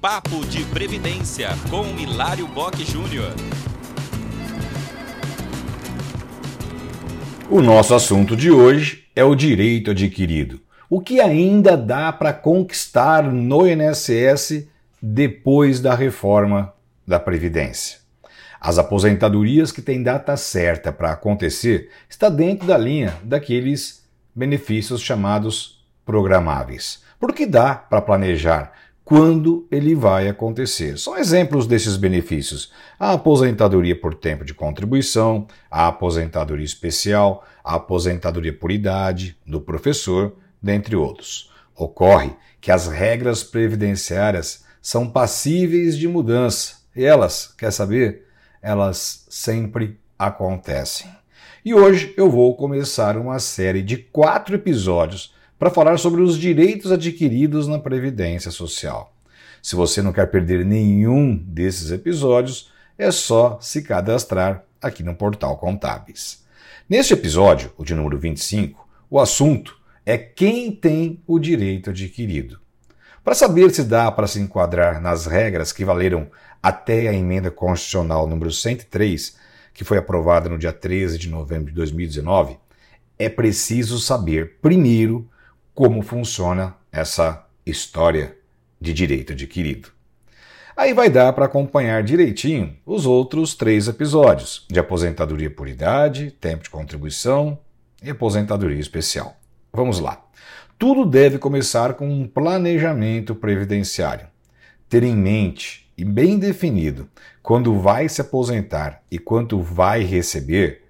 Papo de Previdência com Hilário Bock Júnior. O nosso assunto de hoje é o direito adquirido. O que ainda dá para conquistar no INSS depois da reforma da Previdência? As aposentadorias que têm data certa para acontecer está dentro da linha daqueles benefícios chamados programáveis, porque dá para planejar quando ele vai acontecer. São exemplos desses benefícios: a aposentadoria por tempo de contribuição, a aposentadoria especial, a aposentadoria por idade do professor, dentre outros. Ocorre que as regras previdenciárias são passíveis de mudança e elas, quer saber, elas sempre acontecem. E hoje eu vou começar uma série de quatro episódios para falar sobre os direitos adquiridos na Previdência Social. Se você não quer perder nenhum desses episódios, é só se cadastrar aqui no Portal Contábeis. Neste episódio, o de número 25, o assunto é quem tem o direito adquirido. Para saber se dá para se enquadrar nas regras que valeram até a emenda constitucional número 103, que foi aprovada no dia 13 de novembro de 2019, é preciso saber primeiro como funciona essa história de direito adquirido. Aí vai dar para acompanhar direitinho os outros três episódios de aposentadoria por idade, tempo de contribuição e aposentadoria especial. Vamos lá. Tudo deve começar com um planejamento previdenciário. Ter em mente e bem definido quando vai se aposentar e quanto vai receber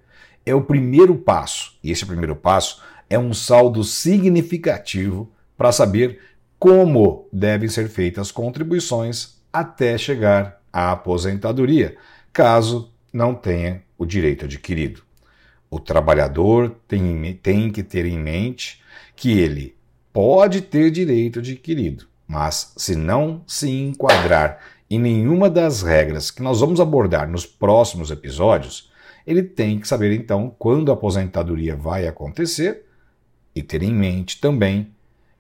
é o primeiro passo. E esse primeiro passo é um saldo significativo para saber como devem ser feitas as contribuições até chegar à aposentadoria, caso não tenha o direito adquirido. O trabalhador tem, tem que ter em mente que ele pode ter direito adquirido, mas se não se enquadrar em nenhuma das regras que nós vamos abordar nos próximos episódios, ele tem que saber então quando a aposentadoria vai acontecer e ter em mente também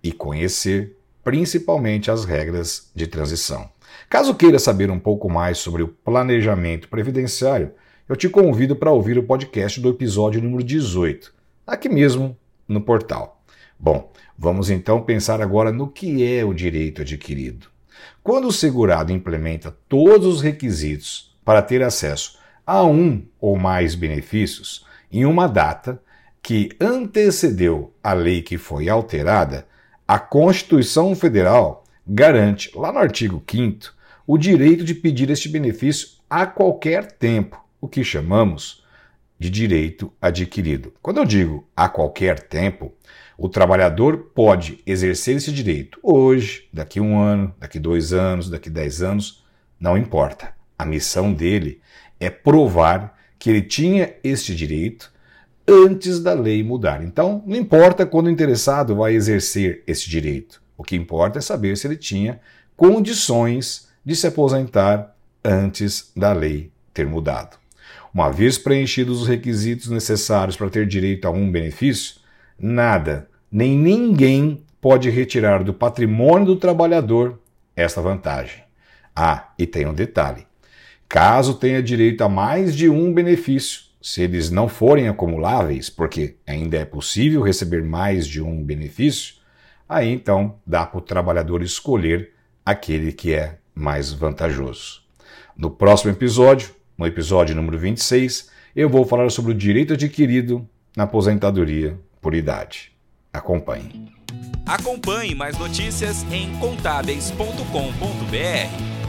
e conhecer principalmente as regras de transição. Caso queira saber um pouco mais sobre o planejamento previdenciário, eu te convido para ouvir o podcast do episódio número 18, aqui mesmo no portal. Bom, vamos então pensar agora no que é o direito adquirido. Quando o segurado implementa todos os requisitos para ter acesso a um ou mais benefícios em uma data, que antecedeu a lei que foi alterada, a Constituição Federal garante, lá no artigo 5, o direito de pedir este benefício a qualquer tempo, o que chamamos de direito adquirido. Quando eu digo a qualquer tempo, o trabalhador pode exercer esse direito hoje, daqui um ano, daqui dois anos, daqui dez anos, não importa. A missão dele é provar que ele tinha este direito antes da lei mudar. Então, não importa quando o interessado vai exercer esse direito. O que importa é saber se ele tinha condições de se aposentar antes da lei ter mudado. Uma vez preenchidos os requisitos necessários para ter direito a um benefício, nada, nem ninguém pode retirar do patrimônio do trabalhador esta vantagem. Ah, e tem um detalhe: caso tenha direito a mais de um benefício, se eles não forem acumuláveis, porque ainda é possível receber mais de um benefício, aí então dá para o trabalhador escolher aquele que é mais vantajoso. No próximo episódio, no episódio número 26, eu vou falar sobre o direito adquirido na aposentadoria por idade. Acompanhe. Acompanhe mais notícias em contábeis.com.br.